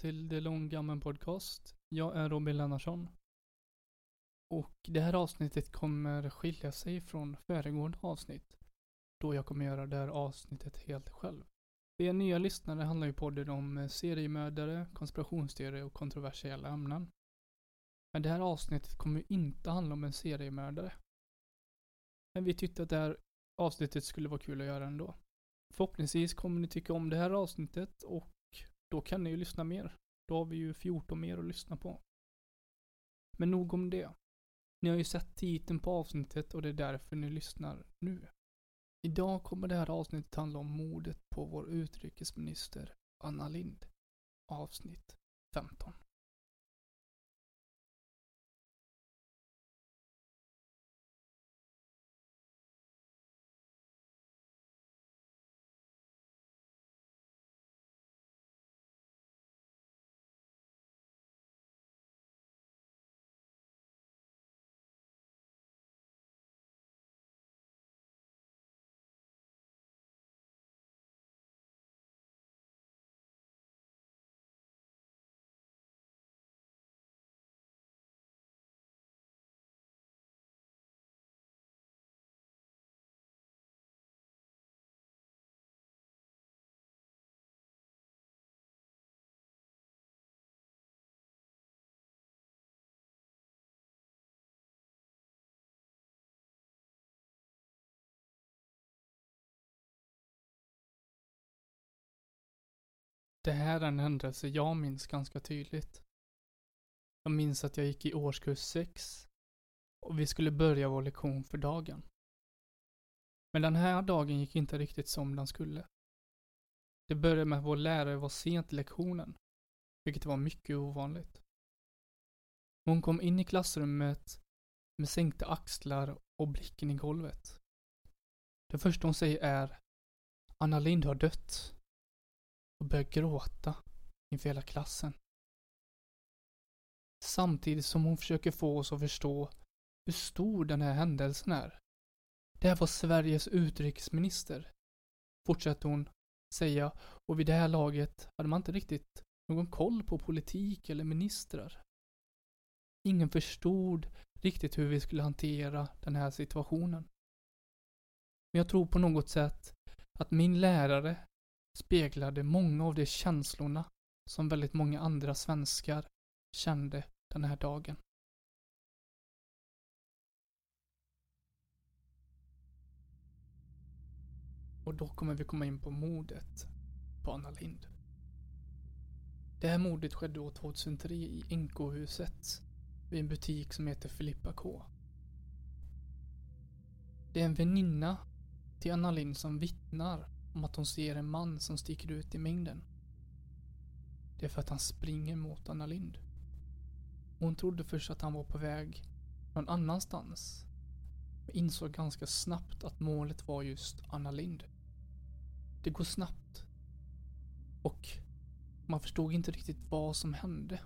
Till The Long Gammon Podcast. Jag är Robin Lennarsson. Och det här avsnittet kommer skilja sig från föregående avsnitt. Då jag kommer göra det här avsnittet helt själv. För er nya lyssnare handlar ju podden om seriemördare, konspirationsteorier och kontroversiella ämnen. Men det här avsnittet kommer ju inte handla om en seriemördare. Men vi tyckte att det här avsnittet skulle vara kul att göra ändå. Förhoppningsvis kommer ni tycka om det här avsnittet och då kan ni ju lyssna mer. Då har vi ju 14 mer att lyssna på. Men nog om det. Ni har ju sett titeln på avsnittet och det är därför ni lyssnar nu. Idag kommer det här avsnittet handla om mordet på vår utrikesminister Anna Lind. Avsnitt 15. Det här är en händelse jag minns ganska tydligt. Jag minns att jag gick i årskurs 6 och vi skulle börja vår lektion för dagen. Men den här dagen gick inte riktigt som den skulle. Det började med att vår lärare var sent till lektionen, vilket var mycket ovanligt. Hon kom in i klassrummet med sänkta axlar och blicken i golvet. Det första hon säger är Anna Lind har dött och började gråta inför hela klassen. Samtidigt som hon försöker få oss att förstå hur stor den här händelsen är. Det här var Sveriges utrikesminister, fortsätter hon säga och vid det här laget hade man inte riktigt någon koll på politik eller ministrar. Ingen förstod riktigt hur vi skulle hantera den här situationen. Men jag tror på något sätt att min lärare speglade många av de känslorna som väldigt många andra svenskar kände den här dagen. Och då kommer vi komma in på mordet på Anna Lind. Det här mordet skedde år 2003 i NK-huset vid en butik som heter Filippa K. Det är en väninna till Anna Lind som vittnar om att hon ser en man som sticker ut i mängden. Det är för att han springer mot Anna Lind. Hon trodde först att han var på väg någon annanstans. Men insåg ganska snabbt att målet var just Anna Lind. Det går snabbt. Och man förstod inte riktigt vad som hände.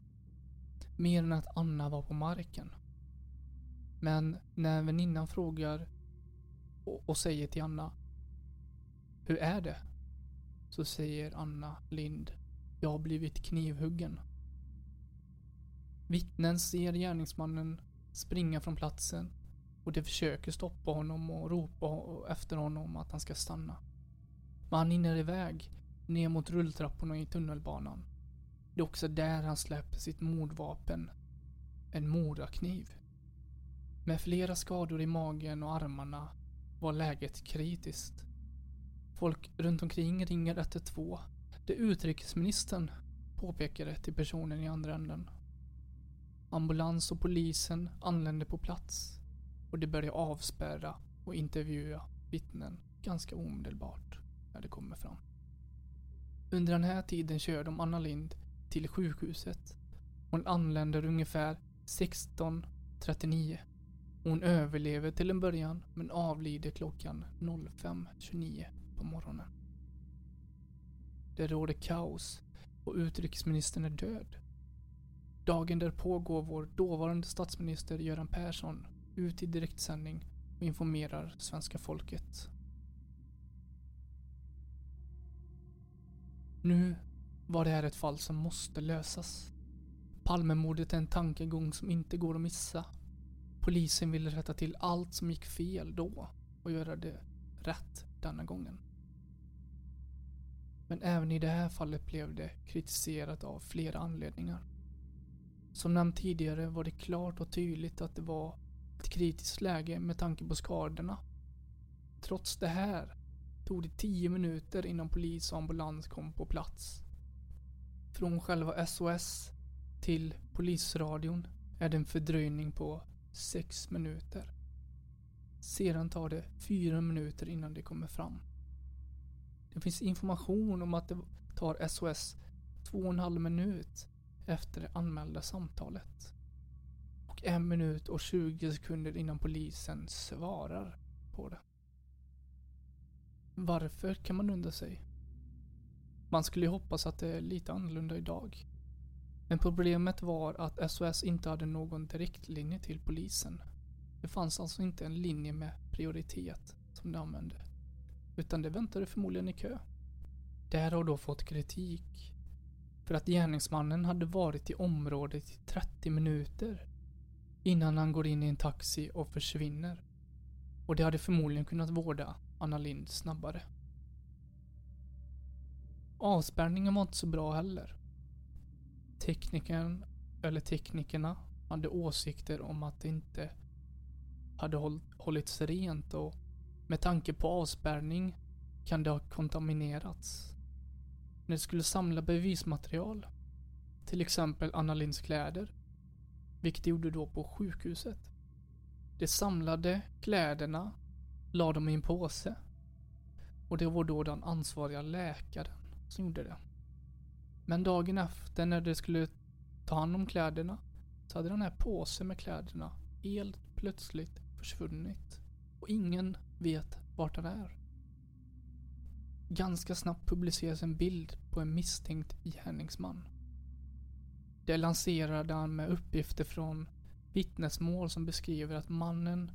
Mer än att Anna var på marken. Men när väninnan frågar och, och säger till Anna hur är det? Så säger Anna Lind. Jag har blivit knivhuggen. Vittnen ser gärningsmannen springa från platsen och de försöker stoppa honom och ropa efter honom att han ska stanna. Men han hinner iväg ner mot rulltrapporna i tunnelbanan. Det är också där han släpper sitt mordvapen. En morakniv. Med flera skador i magen och armarna var läget kritiskt. Folk runt omkring ringer 112. Det är utrikesministern, påpekade till personen i andra änden. Ambulans och polisen anländer på plats och de börjar avspärra och intervjua vittnen ganska omedelbart när det kommer fram. Under den här tiden kör de Anna Lind till sjukhuset. Hon anländer ungefär 16.39. Hon överlever till en början men avlider klockan 05.29 på morgonen. Det råder kaos och utrikesministern är död. Dagen därpå går vår dåvarande statsminister Göran Persson ut i direktsändning och informerar svenska folket. Nu var det här ett fall som måste lösas. Palmemordet är en tankegång som inte går att missa. Polisen ville rätta till allt som gick fel då och göra det rätt denna gången. Men även i det här fallet blev det kritiserat av flera anledningar. Som nämnt tidigare var det klart och tydligt att det var ett kritiskt läge med tanke på skadorna. Trots det här tog det 10 minuter innan polis och ambulans kom på plats. Från själva SOS till polisradion är det en fördröjning på 6 minuter. Sedan tar det 4 minuter innan det kommer fram. Det finns information om att det tar SOS 2,5 minut efter det anmälda samtalet. Och en minut och 20 sekunder innan polisen svarar på det. Varför kan man undra sig? Man skulle ju hoppas att det är lite annorlunda idag. Men problemet var att SOS inte hade någon direktlinje till polisen. Det fanns alltså inte en linje med prioritet som de använde. Utan det väntade förmodligen i kö. Det här har då fått kritik. För att gärningsmannen hade varit i området i 30 minuter. Innan han går in i en taxi och försvinner. Och det hade förmodligen kunnat vårda Anna Lind snabbare. Avspärrningen var inte så bra heller. Teknikern, eller teknikerna, hade åsikter om att det inte hade hållits rent och med tanke på avspärrning kan det ha kontaminerats. När de skulle samla bevismaterial, till exempel Anna Linds kläder, vilket de gjorde då på sjukhuset. De samlade kläderna, la dem i en påse och det var då den ansvariga läkaren som gjorde det. Men dagen efter när de skulle ta hand om kläderna så hade den här påsen med kläderna helt plötsligt försvunnit. Och ingen vet vart han är. Ganska snabbt publiceras en bild på en misstänkt gärningsman. Det lanserade han med uppgifter från vittnesmål som beskriver att mannen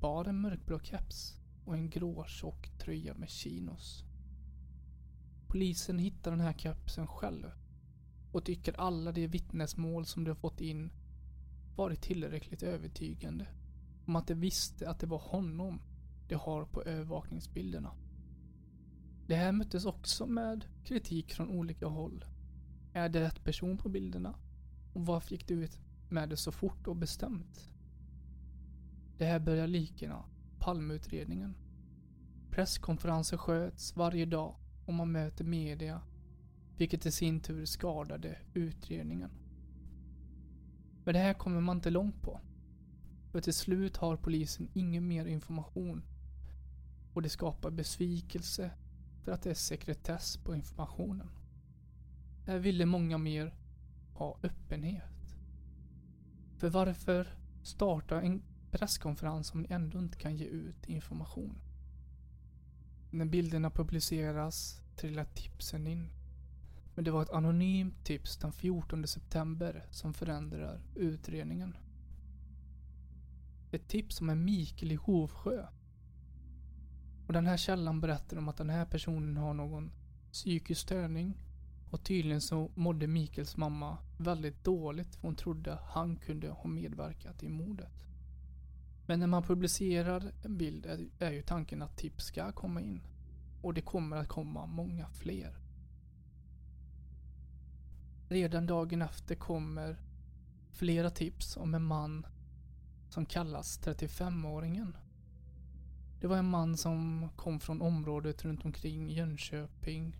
bar en mörkblå keps och en grå tjock tröja med chinos. Polisen hittar den här kepsen själv och tycker alla de vittnesmål som de fått in varit tillräckligt övertygande om att de visste att det var honom de har på övervakningsbilderna. Det här möttes också med kritik från olika håll. Är det rätt person på bilderna? Och varför gick du ut med det så fort och bestämt? Det här börjar likna Palmeutredningen. Presskonferenser sköts varje dag och man möter media, vilket i sin tur skadade utredningen. Men det här kommer man inte långt på. För till slut har polisen ingen mer information och det skapar besvikelse för att det är sekretess på informationen. Här ville många mer ha öppenhet. För varför starta en presskonferens om ni ändå inte kan ge ut information? När bilderna publiceras trillar tipsen in. Men det var ett anonymt tips den 14 september som förändrar utredningen. Ett tips om en Mikael i Hovsjö och den här källan berättar om att den här personen har någon psykisk störning. Och tydligen så mådde Mikaels mamma väldigt dåligt för hon trodde han kunde ha medverkat i mordet. Men när man publicerar en bild är ju tanken att tips ska komma in. Och det kommer att komma många fler. Redan dagen efter kommer flera tips om en man som kallas 35-åringen. Det var en man som kom från området runt omkring Jönköping.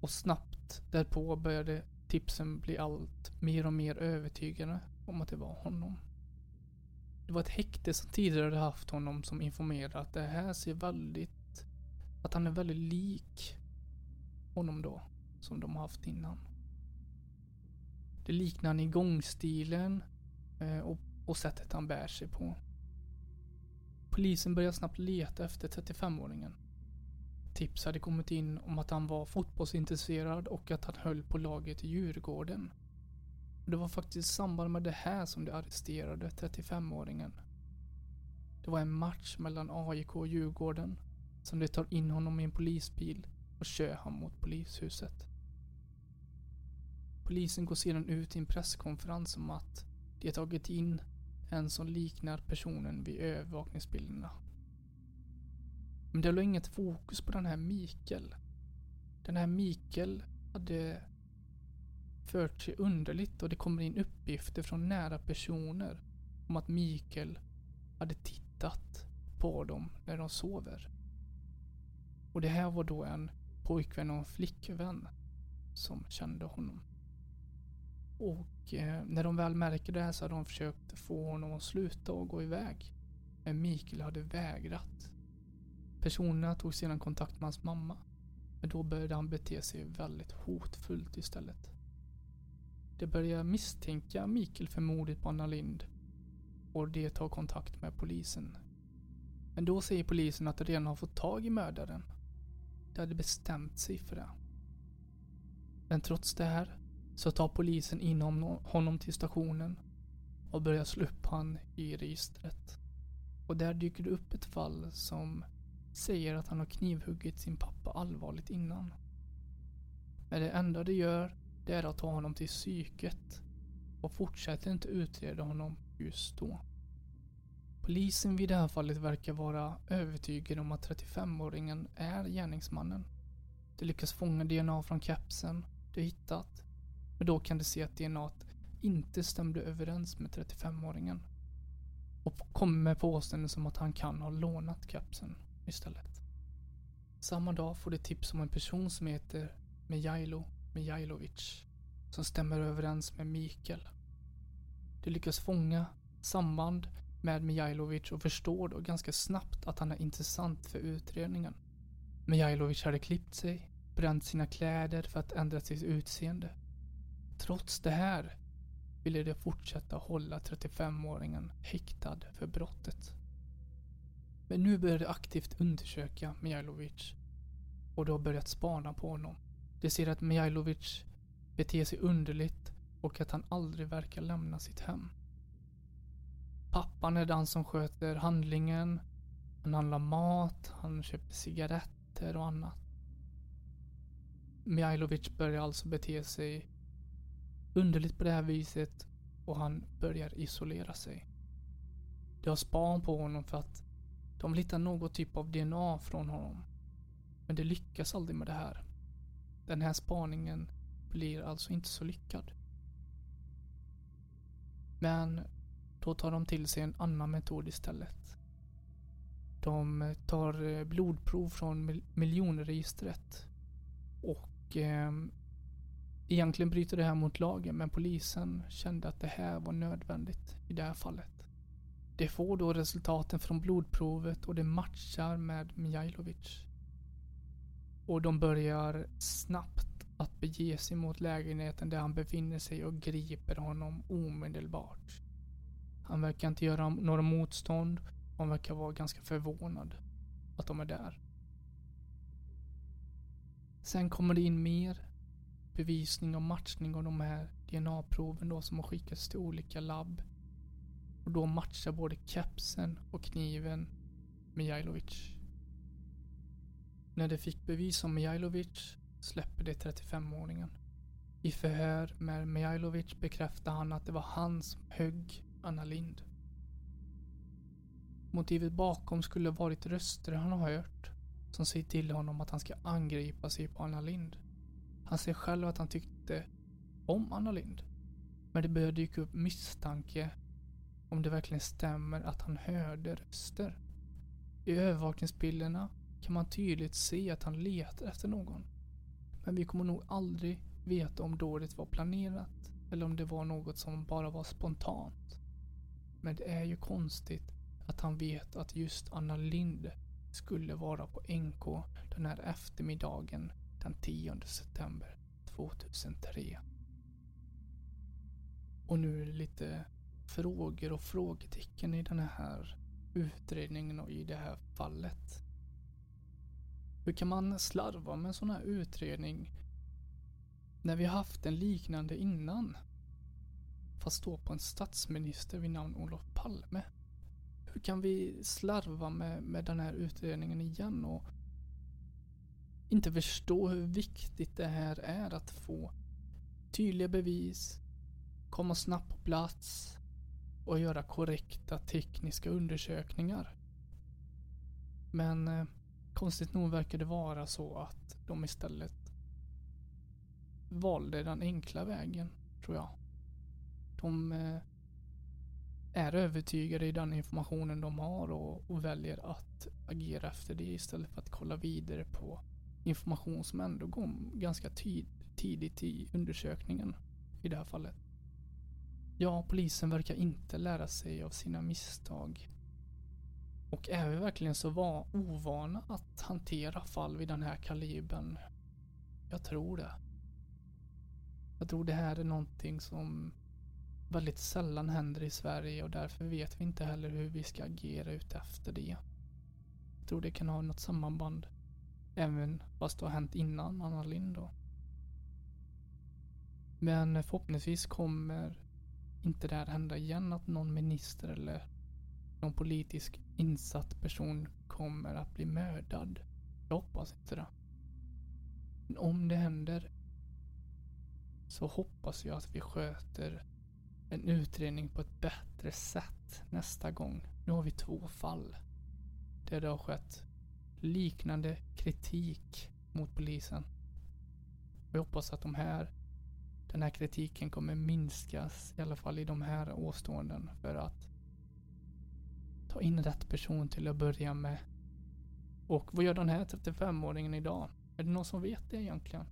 Och snabbt därpå började tipsen bli allt mer och mer övertygande om att det var honom. Det var ett häkte som tidigare hade haft honom som informerade att det här ser väldigt... Att han är väldigt lik honom då. Som de har haft innan. Det liknar han i gångstilen eh, och, och sättet han bär sig på. Polisen började snabbt leta efter 35-åringen. Tips hade kommit in om att han var fotbollsintresserad och att han höll på laget i Djurgården. Det var faktiskt i samband med det här som de arresterade 35-åringen. Det var en match mellan AIK och Djurgården som de tar in honom i en polisbil och kör honom mot polishuset. Polisen går sedan ut i en presskonferens om att de tagit in en som liknar personen vid övervakningsbilderna. Men det låg inget fokus på den här Mikael. Den här Mikael hade fört sig underligt och det kommer in uppgifter från nära personer om att Mikael hade tittat på dem när de sover. Och det här var då en pojkvän och en flickvän som kände honom. Och eh, när de väl märker det här så hade de försökt få honom att sluta och gå iväg. Men Mikael hade vägrat. Personerna tog sedan kontakt med hans mamma. Men då började han bete sig väldigt hotfullt istället. De börjar misstänka Mikael för mordet på Anna Lind och de tar kontakt med polisen. Men då säger polisen att de redan har fått tag i mördaren. De hade bestämt sig för det. Men trots det här så tar polisen in honom till stationen och börjar slå upp han i registret. Och där dyker det upp ett fall som säger att han har knivhuggit sin pappa allvarligt innan. Men det enda det gör, det är att ta honom till psyket och fortsätter inte utreda honom just då. Polisen vid det här fallet verkar vara övertygade om att 35-åringen är gärningsmannen. De lyckas fånga DNA från kepsen de hittat. Men då kan de se att DNA inte stämde överens med 35-åringen. Och kommer med påståenden som att han kan ha lånat kepsen istället. Samma dag får de tips om en person som heter Mijailo Mijailovic som stämmer överens med Mikael. De lyckas fånga samband med Mijailovic och förstår då ganska snabbt att han är intressant för utredningen. Mijailovic hade klippt sig, bränt sina kläder för att ändra sitt utseende. Trots det här ville de fortsätta hålla 35-åringen häktad för brottet. Men nu börjar de aktivt undersöka Mijailovic och de har börjat spana på honom. De ser att Mijailovic beter sig underligt och att han aldrig verkar lämna sitt hem. Pappan är den som sköter handlingen. Han handlar mat, han köper cigaretter och annat. Mijailovic börjar alltså bete sig underligt på det här viset och han börjar isolera sig. De har span på honom för att de vill hitta någon typ av DNA från honom. Men de lyckas aldrig med det här. Den här spaningen blir alltså inte så lyckad. Men då tar de till sig en annan metod istället. De tar eh, blodprov från miljonregistret. Och ehm, egentligen bryter det här mot lagen men polisen kände att det här var nödvändigt i det här fallet. De får då resultaten från blodprovet och det matchar med Mijailovic. Och de börjar snabbt att bege sig mot lägenheten där han befinner sig och griper honom omedelbart. Han verkar inte göra några motstånd och han verkar vara ganska förvånad att de är där. Sen kommer det in mer bevisning och matchning av de här DNA-proven då som har skickats till olika labb. Och då matchar både kepsen och kniven Mijailovic. När de fick bevis om Mijailovic släpper de 35-åringen. I förhör med Mijailovic bekräftar han att det var han som högg Anna Lind. Motivet bakom skulle varit röster han har hört som säger till honom att han ska angripa sig på Anna Lind. Han säger själv att han tyckte om Anna Lind. Men det börjar dyka upp misstanke om det verkligen stämmer att han hörde röster. I övervakningsbilderna kan man tydligt se att han letar efter någon. Men vi kommer nog aldrig veta om dådet var planerat eller om det var något som bara var spontant. Men det är ju konstigt att han vet att just Anna Lind skulle vara på NK den här eftermiddagen den 10 september 2003. Och nu är det lite frågor och frågetecken i den här utredningen och i det här fallet. Hur kan man slarva med en sån här utredning när vi haft en liknande innan? Fast då på en statsminister vid namn Olof Palme. Hur kan vi slarva med, med den här utredningen igen och inte förstå hur viktigt det här är att få tydliga bevis, komma snabbt på plats och göra korrekta tekniska undersökningar. Men eh, konstigt nog verkar det vara så att de istället valde den enkla vägen, tror jag. De eh, är övertygade i den informationen de har och, och, väljer att agera efter det istället för att kolla vidare på information som ändå kom ganska tid, tidigt i undersökningen i det här fallet. Ja, polisen verkar inte lära sig av sina misstag. Och är vi verkligen så var ovana att hantera fall vid den här kalibern? Jag tror det. Jag tror det här är någonting som väldigt sällan händer i Sverige och därför vet vi inte heller hur vi ska agera utefter det. Jag tror det kan ha något sammanband. Även fast det har hänt innan Anna Lind då. Men förhoppningsvis kommer inte det här hända igen att någon minister eller någon politisk insatt person kommer att bli mördad. Jag hoppas inte det. Men om det händer så hoppas jag att vi sköter en utredning på ett bättre sätt nästa gång. Nu har vi två fall där det har skett liknande kritik mot polisen. Jag hoppas att de här, den här kritiken kommer minskas, i alla fall i de här åståenden, för att ta in rätt person till att börja med. Och vad gör den här 35-åringen idag? Är det någon som vet det egentligen?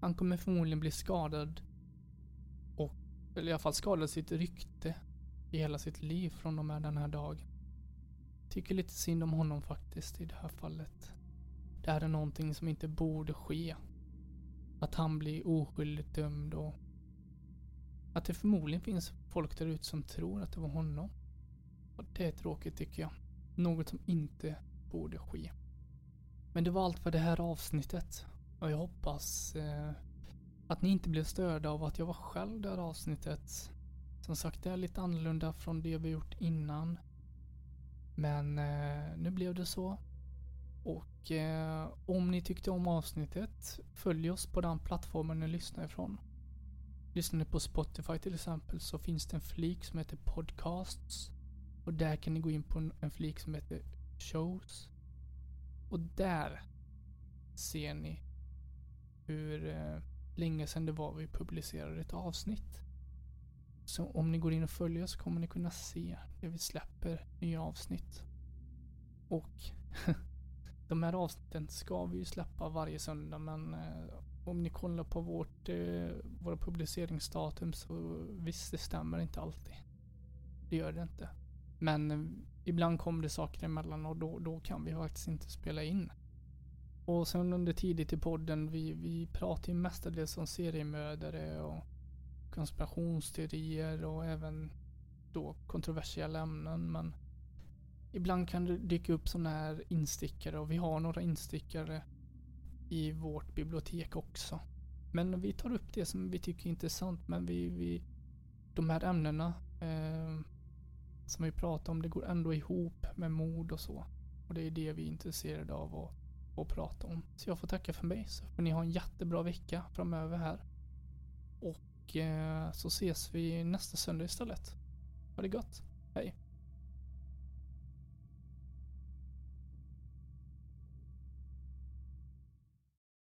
Han kommer förmodligen bli skadad och, eller i alla fall skada sitt rykte i hela sitt liv från och med den här dagen. Tycker lite synd om honom faktiskt i det här fallet. Det här är någonting som inte borde ske. Att han blir oskyldigt dömd och att det förmodligen finns folk där ute som tror att det var honom. Och det är tråkigt tycker jag. Något som inte borde ske. Men det var allt för det här avsnittet. Och jag hoppas eh, att ni inte blev störda av att jag var själv det här avsnittet. Som sagt, det är lite annorlunda från det vi gjort innan. Men eh, nu blev det så. Och eh, om ni tyckte om avsnittet, följ oss på den plattformen ni lyssnar ifrån. Lyssnar ni på Spotify till exempel så finns det en flik som heter Podcasts. Och där kan ni gå in på en, flik som heter Shows. Och där ser ni hur eh, länge sedan det var vi publicerade ett avsnitt. Så om ni går in och följer oss kommer ni kunna se när vi släpper nya avsnitt. Och de här avsnitten ska vi ju släppa varje söndag men eh, om ni kollar på vårt, eh, våra publiceringsdatum så visst, det stämmer inte alltid. Det gör det inte. Men eh, ibland kommer det saker emellan och då, då kan vi faktiskt inte spela in. Och sen under tidigt i podden, vi, vi pratar ju mestadels om seriemördare och konspirationsteorier och även då kontroversiella ämnen. Men ibland kan det dyka upp sådana här instickare och vi har några instickare i vårt bibliotek också. Men vi tar upp det som vi tycker är intressant. Men vi, vi de här ämnena eh, som vi pratar om, det går ändå ihop med mord och så. Och det är det vi är intresserade av att, att prata om. Så jag får tacka för mig. Så får ni ha en jättebra vecka framöver här. Och Eh, så ses vi nästa söndag istället. Ha det gott. Hej.